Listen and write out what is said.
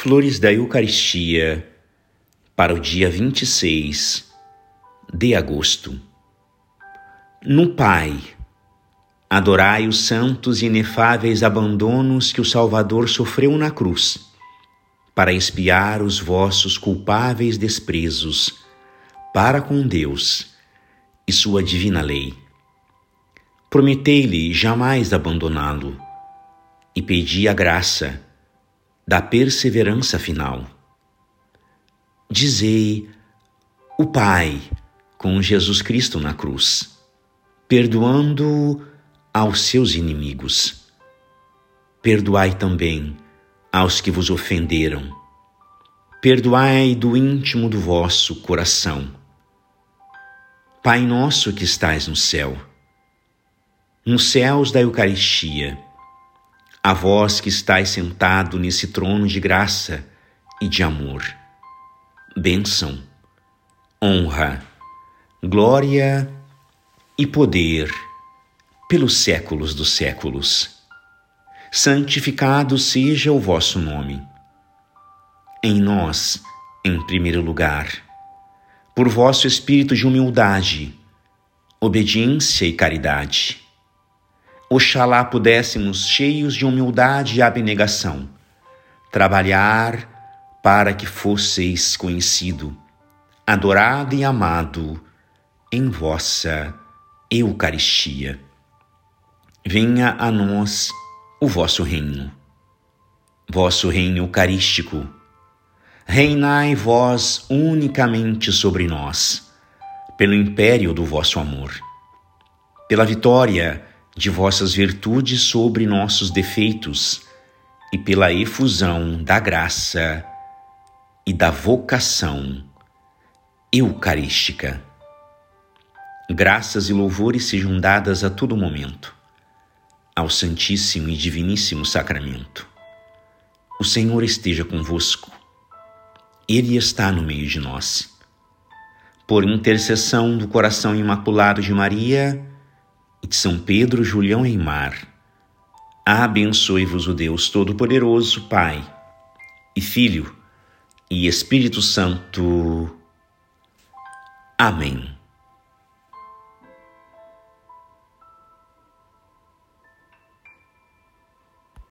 Flores da Eucaristia para o dia 26 de agosto. No Pai, adorai os santos e inefáveis abandonos que o Salvador sofreu na cruz, para expiar os vossos culpáveis desprezos para com Deus e sua divina lei. Prometei-lhe jamais abandoná-lo e pedi a graça da perseverança final. Dizei o Pai com Jesus Cristo na cruz, perdoando aos seus inimigos. Perdoai também aos que vos ofenderam. Perdoai do íntimo do vosso coração. Pai nosso que estais no céu, nos céus da Eucaristia, a vós que estáis sentado nesse trono de graça e de amor. Bênção, honra, glória e poder pelos séculos dos séculos. Santificado seja o vosso nome. Em nós, em primeiro lugar, por vosso espírito de humildade, obediência e caridade Oxalá pudéssemos, cheios de humildade e abnegação, trabalhar para que fosseis conhecido, adorado e amado em vossa Eucaristia. Venha a nós o vosso reino, vosso reino eucarístico. Reinai vós unicamente sobre nós, pelo império do vosso amor, pela vitória de vossas virtudes sobre nossos defeitos e pela efusão da graça e da vocação eucarística. Graças e louvores sejam dadas a todo momento ao Santíssimo e Diviníssimo Sacramento. O Senhor esteja convosco. Ele está no meio de nós. Por intercessão do coração imaculado de Maria, São Pedro Julião Eimar. Abençoe-vos o Deus Todo-Poderoso, Pai e Filho e Espírito Santo. Amém.